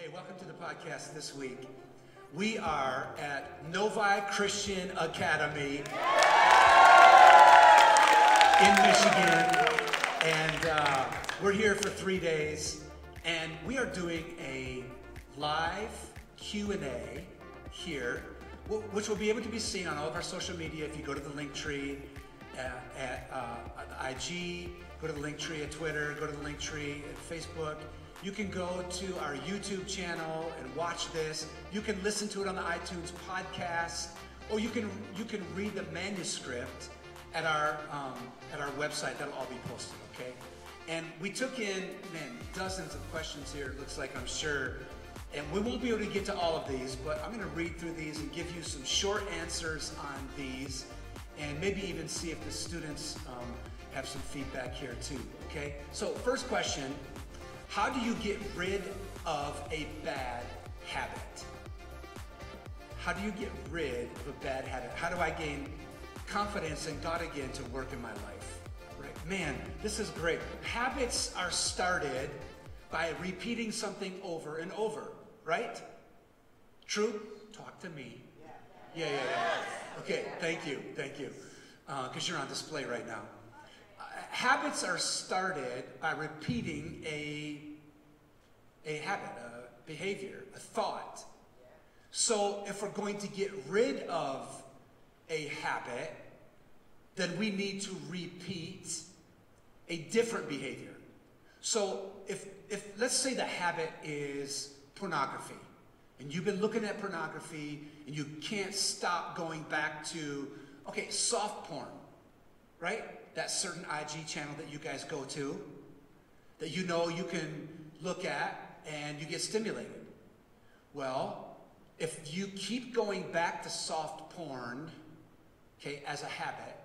Hey, welcome to the podcast this week. We are at Novi Christian Academy in Michigan, and uh, we're here for three days, and we are doing a live Q&A here, which will be able to be seen on all of our social media if you go to the link tree at, at uh, IG, go to the link tree at Twitter, go to the link tree at Facebook. You can go to our YouTube channel and watch this. You can listen to it on the iTunes podcast, or you can you can read the manuscript at our um, at our website. That'll all be posted. Okay. And we took in man dozens of questions here. It looks like I'm sure. And we won't be able to get to all of these, but I'm going to read through these and give you some short answers on these, and maybe even see if the students um, have some feedback here too. Okay. So first question. How do you get rid of a bad habit? How do you get rid of a bad habit? How do I gain confidence in God again to work in my life? Right? Man, this is great. Habits are started by repeating something over and over, right? True? Talk to me. Yeah, yeah, yeah. Okay, thank you, thank you. Uh, because you're on display right now habits are started by repeating a, a habit, a behavior, a thought. So if we're going to get rid of a habit, then we need to repeat a different behavior. So if, if let's say the habit is pornography, and you've been looking at pornography and you can't stop going back to, okay, soft porn, right? That certain IG channel that you guys go to that you know you can look at and you get stimulated. Well, if you keep going back to soft porn, okay, as a habit,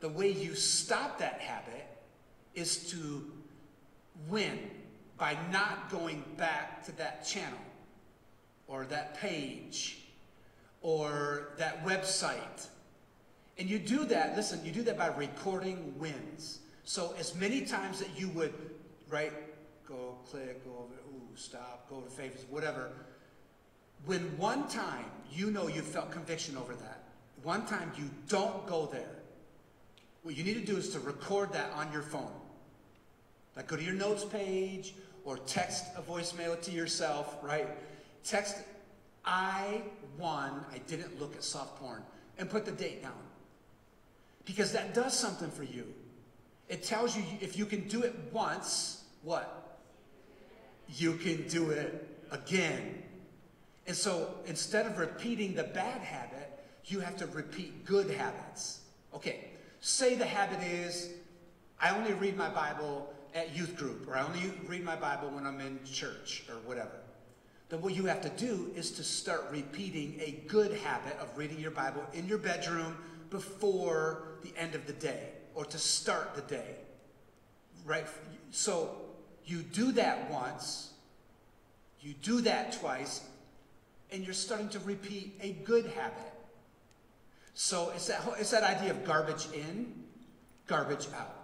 the way you stop that habit is to win by not going back to that channel or that page or that website and you do that, listen, you do that by recording wins. So as many times that you would, right, go click, go over, ooh, stop, go to favorites, whatever. When one time you know you felt conviction over that, one time you don't go there, what you need to do is to record that on your phone. Like go to your notes page or text a voicemail to yourself, right? Text, I won, I didn't look at soft porn, and put the date down. Because that does something for you. It tells you if you can do it once, what? You can do it again. And so instead of repeating the bad habit, you have to repeat good habits. Okay, say the habit is I only read my Bible at youth group, or I only read my Bible when I'm in church, or whatever. Then what you have to do is to start repeating a good habit of reading your Bible in your bedroom before the end of the day or to start the day. Right? So you do that once, you do that twice, and you're starting to repeat a good habit. So it's that, it's that idea of garbage in, garbage out.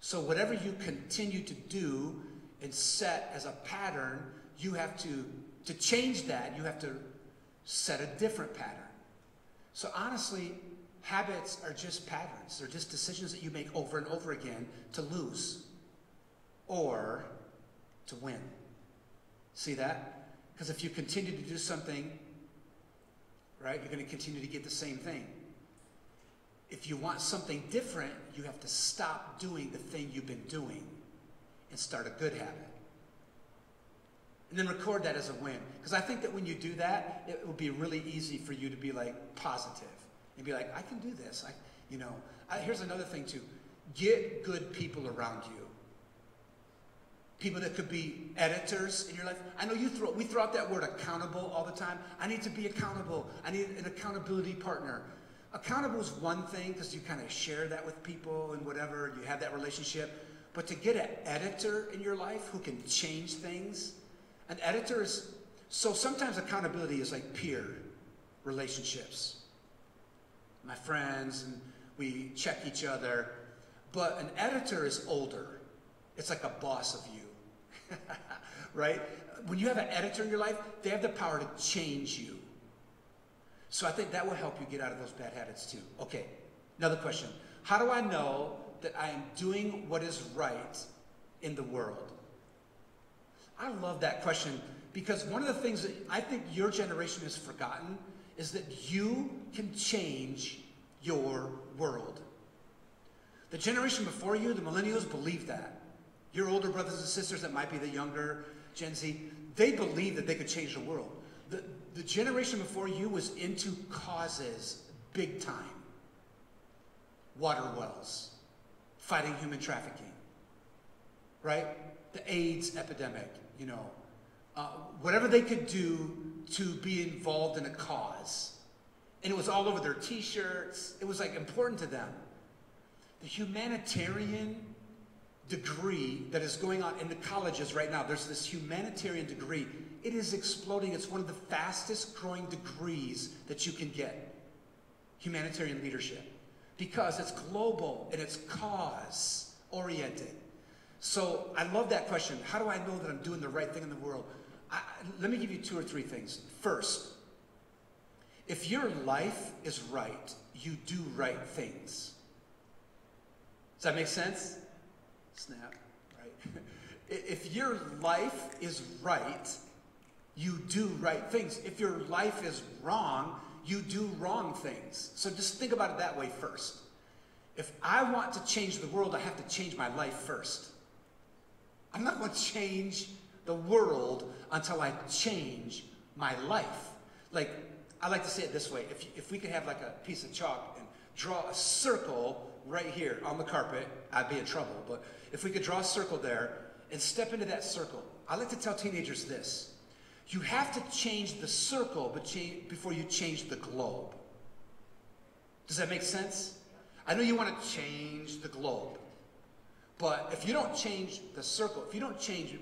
So whatever you continue to do and set as a pattern, you have to, to change that, you have to set a different pattern. So honestly, Habits are just patterns. They're just decisions that you make over and over again to lose or to win. See that? Because if you continue to do something, right, you're going to continue to get the same thing. If you want something different, you have to stop doing the thing you've been doing and start a good habit. And then record that as a win. Because I think that when you do that, it will be really easy for you to be like positive and be like, I can do this. I, you know, I, here's another thing too. Get good people around you. People that could be editors in your life. I know you throw, we throw out that word accountable all the time. I need to be accountable. I need an accountability partner. Accountable is one thing because you kind of share that with people and whatever, you have that relationship. But to get an editor in your life who can change things, an editor is, so sometimes accountability is like peer relationships my friends, and we check each other. But an editor is older. It's like a boss of you. right? When you have an editor in your life, they have the power to change you. So I think that will help you get out of those bad habits too. Okay, another question. How do I know that I am doing what is right in the world? I love that question because one of the things that I think your generation has forgotten is that you can change your world. The generation before you, the millennials, believed that. Your older brothers and sisters that might be the younger Gen Z, they believed that they could change the world. The, the generation before you was into causes big time. Water wells, fighting human trafficking, right? The AIDS epidemic, you know, uh, whatever they could do to be involved in a cause. And it was all over their t-shirts. It was like important to them. The humanitarian degree that is going on in the colleges right now, there's this humanitarian degree. It is exploding. It's one of the fastest growing degrees that you can get. Humanitarian leadership. Because it's global and it's cause oriented. So I love that question. How do I know that I'm doing the right thing in the world? Let me give you two or three things. First, if your life is right, you do right things. Does that make sense? Snap, right? if your life is right, you do right things. If your life is wrong, you do wrong things. So just think about it that way first. If I want to change the world, I have to change my life first. I'm not going to change the world until I change my life. Like, I like to say it this way. If, if we could have like a piece of chalk and draw a circle right here on the carpet, I'd be in trouble. But if we could draw a circle there and step into that circle, I like to tell teenagers this. You have to change the circle before you change the globe. Does that make sense? I know you want to change the globe. But if you don't change the circle, if you don't change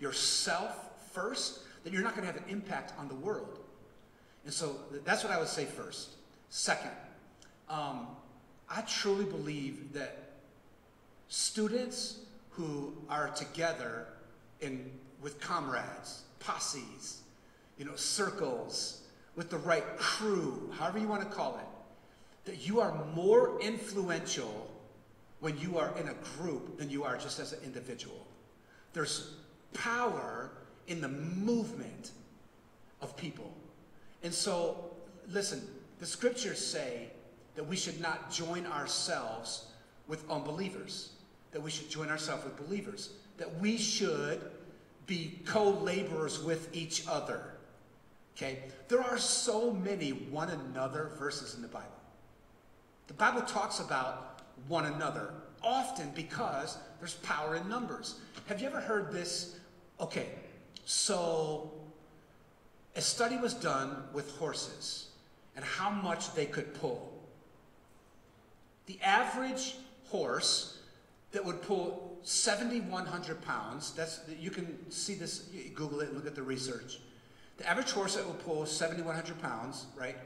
yourself first, then you're not going to have an impact on the world. And so that's what I would say first. Second, um, I truly believe that students who are together in, with comrades, posses, you know, circles, with the right crew, however you want to call it, that you are more influential when you are in a group than you are just as an individual. There's power in the movement of people. And so, listen, the scriptures say that we should not join ourselves with unbelievers, that we should join ourselves with believers, that we should be co laborers with each other. Okay? There are so many one another verses in the Bible. The Bible talks about one another, often because there's power in numbers. Have you ever heard this? Okay, so a study was done with horses and how much they could pull. The average horse that would pull 7,100 pounds, that's, you can see this, Google it, and look at the research. The average horse that will pull 7,100 pounds, right?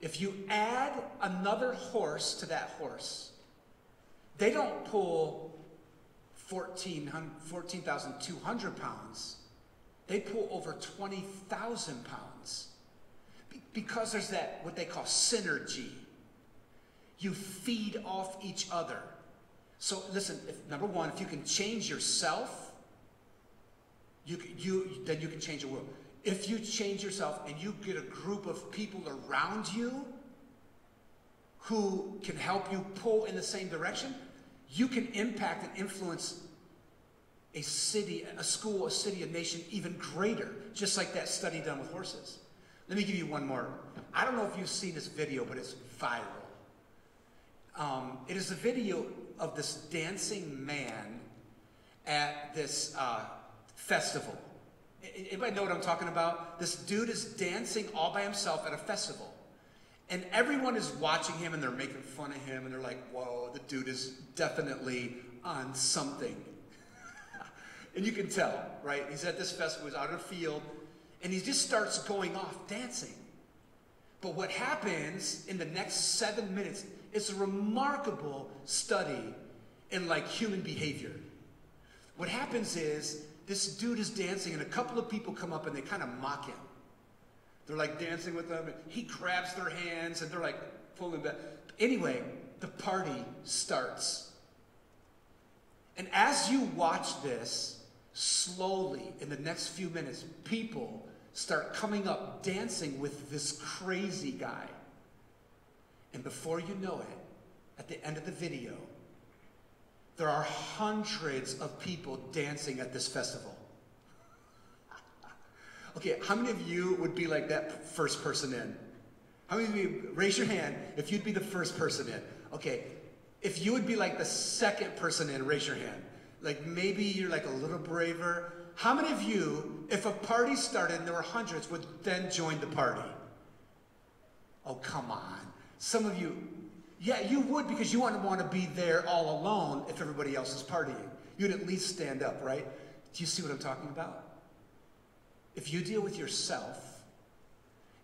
If you add another horse to that horse, they don't pull 14,200 pounds. They pull over 20,000 pounds. because there's that, what they call synergy. You feed off each other. So listen, if, number one, if you can change yourself, you, you, then you can change the world. If you change yourself and you get a group of people around you who can help you pull in the same direction, you can impact and influence a city, a school, a city, a nation even greater, just like that study done with horses. Let me give you one more. I don't know if you've seen this video, but it's viral. Um, it is a video of this dancing man at this uh, festival. Anybody know what I'm talking about? This dude is dancing all by himself at a festival. And everyone is watching him and they're making fun of him and they're like, whoa, the dude is definitely on something. and you can tell, right? He's at this festival, he's out in a field, and he just starts going off dancing. But what happens in the next seven minutes is a remarkable study in like human behavior. What happens is this dude is dancing, and a couple of people come up and they kind of mock him. They're like dancing with them, and he grabs their hands, and they're like pulling back. Anyway, the party starts. And as you watch this, slowly in the next few minutes, people start coming up dancing with this crazy guy. And before you know it, at the end of the video, there are hundreds of people dancing at this festival. Okay, how many of you would be like that first person in? How many of you, raise your hand if you'd be the first person in. Okay, if you would be like the second person in, raise your hand. Like maybe you're like a little braver. How many of you, if a party started and there were hundreds, would then join the party? Oh, come on. Some of you, yeah, you would because you wouldn't want to be there all alone if everybody else is partying. You'd at least stand up, right? Do you see what I'm talking about? If you deal with yourself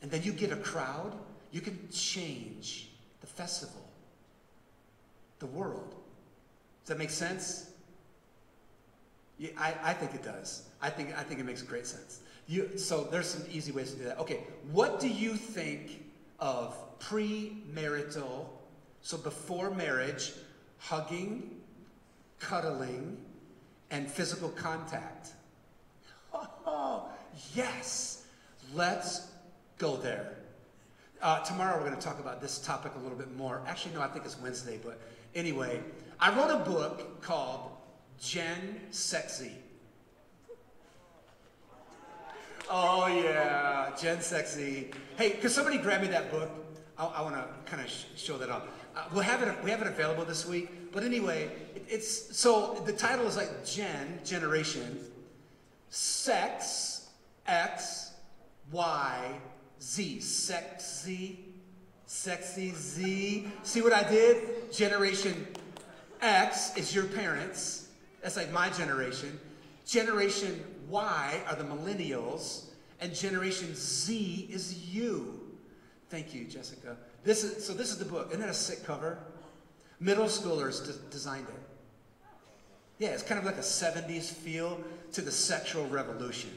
and then you get a crowd, you can change the festival, the world. Does that make sense? Yeah, I, I think it does. I think, I think it makes great sense. You, so there's some easy ways to do that. Okay, what do you think of premarital, so before marriage, hugging, cuddling, and physical contact. Yes, let's go there. Uh, tomorrow we're going to talk about this topic a little bit more. Actually, no, I think it's Wednesday, but anyway, I wrote a book called Gen Sexy. Oh yeah, Gen Sexy. Hey, could somebody grab me that book? I, I want to kind of sh show that off. Uh, we'll have it. We have it available this week. But anyway, it, it's so the title is like Gen Generation, Sex X Y Z, sexy, sexy Z. See what I did? Generation X is your parents. That's like my generation. Generation Y are the millennials, and Generation Z is you. Thank you, Jessica. This is, so this is the book. Isn't that a sick cover? Middle schoolers de designed it. Yeah, it's kind of like a 70s feel to the sexual revolution.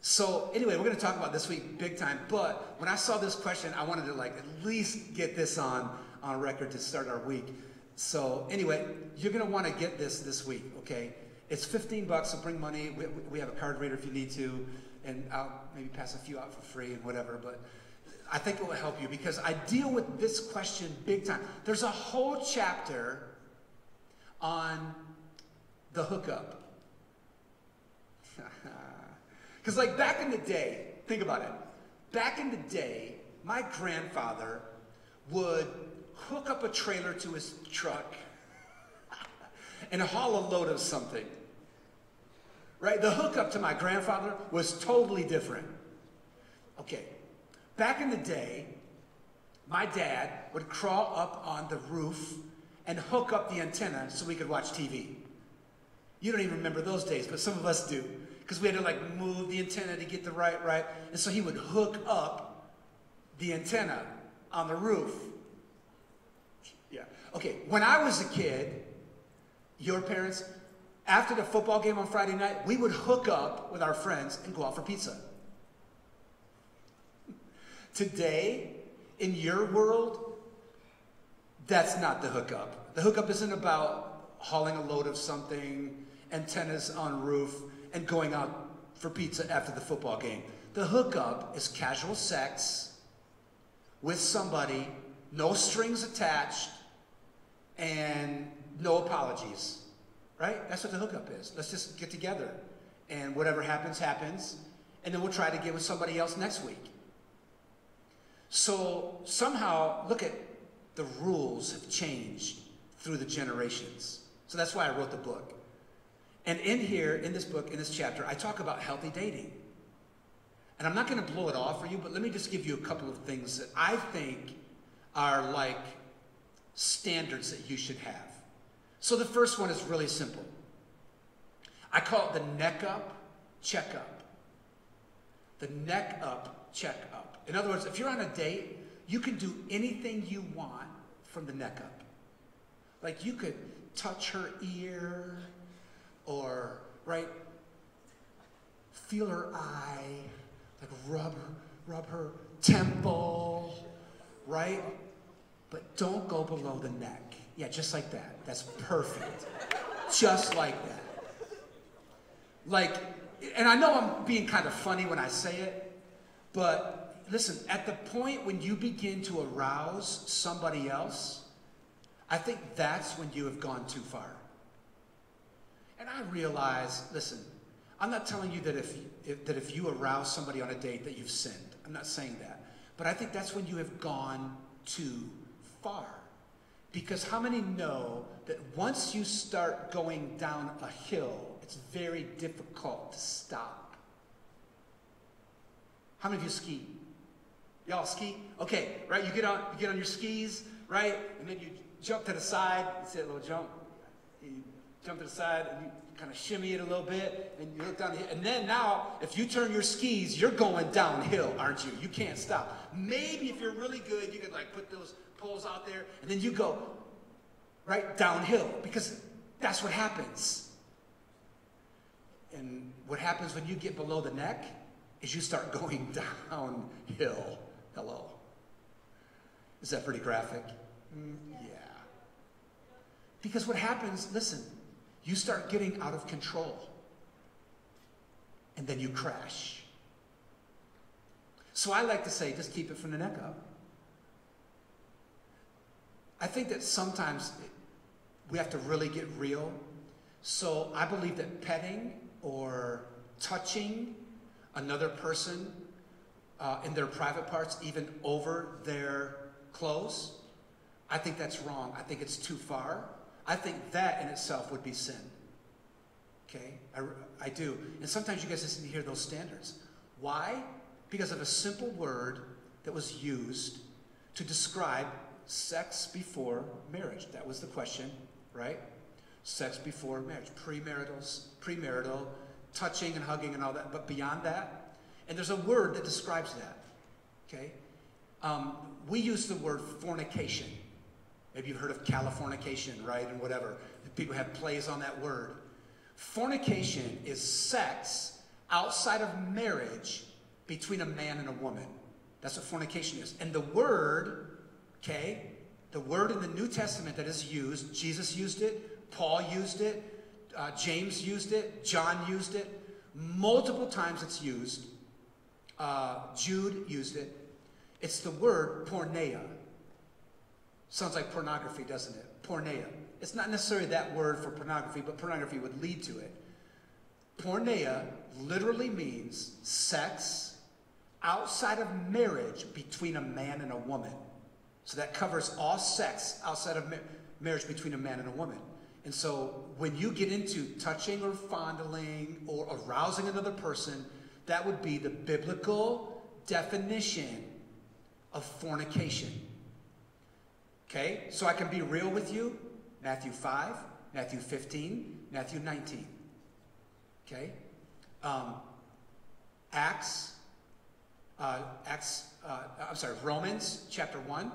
So anyway, we're going to talk about this week big time. But when I saw this question, I wanted to like at least get this on on record to start our week. So anyway, you're going to want to get this this week, okay? It's 15 bucks, so bring money. We, we have a card reader if you need to, and I'll maybe pass a few out for free and whatever. But I think it will help you because I deal with this question big time. There's a whole chapter on the hookup. Because, like, back in the day, think about it. Back in the day, my grandfather would hook up a trailer to his truck and haul a load of something. Right? The hookup to my grandfather was totally different. Okay, Back in the day, my dad would crawl up on the roof and hook up the antenna so we could watch TV. You don't even remember those days, but some of us do. Because we had to like move the antenna to get the right, right. And so he would hook up the antenna on the roof. Yeah. Okay, when I was a kid, your parents, after the football game on Friday night, we would hook up with our friends and go out for pizza. Today, in your world, that's not the hookup. The hookup isn't about hauling a load of something, antennas on roof, and going out for pizza after the football game. The hookup is casual sex with somebody, no strings attached, and no apologies. Right? That's what the hookup is. Let's just get together. And whatever happens, happens. And then we'll try to get with somebody else next week. So somehow, look at the rules have changed through the generations. So that's why I wrote the book. And in here, in this book, in this chapter, I talk about healthy dating. And I'm not going to blow it off for you, but let me just give you a couple of things that I think are like standards that you should have. So the first one is really simple. I call it the neck up, check up. The neck up, check up. In other words, if you're on a date, you can do anything you want from the neck up. Like you could touch her ear or, right, feel her eye, like rub rub her temple, right? But don't go below the neck. Yeah, just like that. That's perfect. just like that. Like, and I know I'm being kind of funny when I say it, but listen, at the point when you begin to arouse somebody else, I think that's when you have gone too far. And I realize, listen, I'm not telling you that if, if, that if you arouse somebody on a date that you've sinned. I'm not saying that. But I think that's when you have gone too far. Because how many know that once you start going down a hill, it's very difficult to stop? How many of you ski? Y'all ski? Okay, right? You get on you get on your skis, right? And then you jump to the side, you say a little jump. You jump to the side and you kind of shimmy it a little bit, and you look down the hill. And then now, if you turn your skis, you're going downhill, aren't you? You can't stop. Maybe if you're really good, you could like put those poles out there, and then you go right downhill because that's what happens. And what happens when you get below the neck is you start going downhill. Hello. Is that pretty graphic? Mm, yeah. Because what happens, listen, you start getting out of control. And then you crash. So I like to say, just keep it from the neck up. I think that sometimes we have to really get real. So I believe that petting or touching another person uh, in their private parts, even over their clothes, I think that's wrong. I think it's too far. I think that in itself would be sin. Okay? I, I do. And sometimes you guys just need to hear those standards. Why? Because of a simple word that was used to describe sex before marriage. That was the question, right? Sex before marriage. Premarital, premarital, touching and hugging and all that. But beyond that, and there's a word that describes that. Okay? Um, we use the word fornication. Maybe you've heard of Californication, right? And whatever. People have plays on that word. Fornication is sex outside of marriage between a man and a woman. That's what fornication is. And the word, okay, the word in the New Testament that is used, Jesus used it, Paul used it, uh, James used it, John used it, multiple times it's used. Uh, Jude used it. It's the word porneia. Sounds like pornography, doesn't it? Porneia. It's not necessarily that word for pornography, but pornography would lead to it. Porneia literally means sex outside of marriage between a man and a woman. So that covers all sex outside of marriage between a man and a woman. And so when you get into touching or fondling or arousing another person, that would be the biblical definition of fornication. Okay? So I can be real with you. Matthew 5, Matthew 15, Matthew 19. Okay? Um, Acts, uh, Acts, uh, I'm sorry, Romans chapter 1,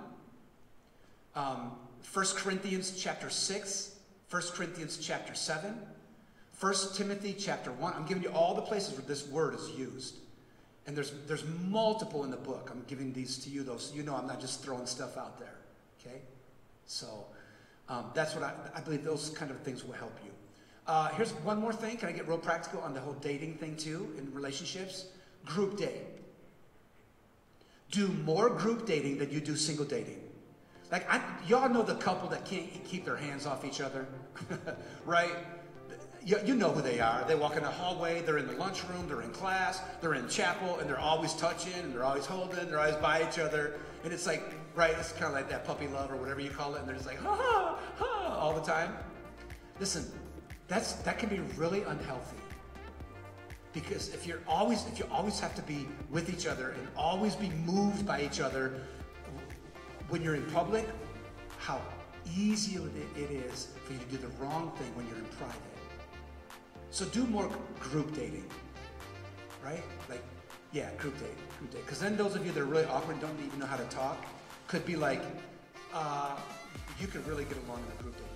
um, 1 Corinthians chapter 6, 1 Corinthians chapter 7, 1 Timothy chapter 1. I'm giving you all the places where this word is used. And there's, there's multiple in the book. I'm giving these to you, though, so you know I'm not just throwing stuff out there. Okay? So um, that's what I, I believe those kind of things will help you. Uh, here's one more thing. Can I get real practical on the whole dating thing too in relationships? Group date. Do more group dating than you do single dating. Like, I, y'all know the couple that can't keep their hands off each other, right? You, you know who they are. They walk in the hallway, they're in the lunchroom, they're in class, they're in chapel, and they're always touching, and they're always holding, they're always by each other. And it's like, right? It's kind of like that puppy love or whatever you call it, and they're just like, ha ha, ha, all the time. Listen, that's, that can be really unhealthy. Because if you're always, if you always have to be with each other and always be moved by each other when you're in public, how easy it is for you to do the wrong thing when you're in private. So do more group dating, right? Like, yeah, group date, group date. Because then those of you that are really awkward don't even know how to talk, could be like, uh, you could really get along in a group dating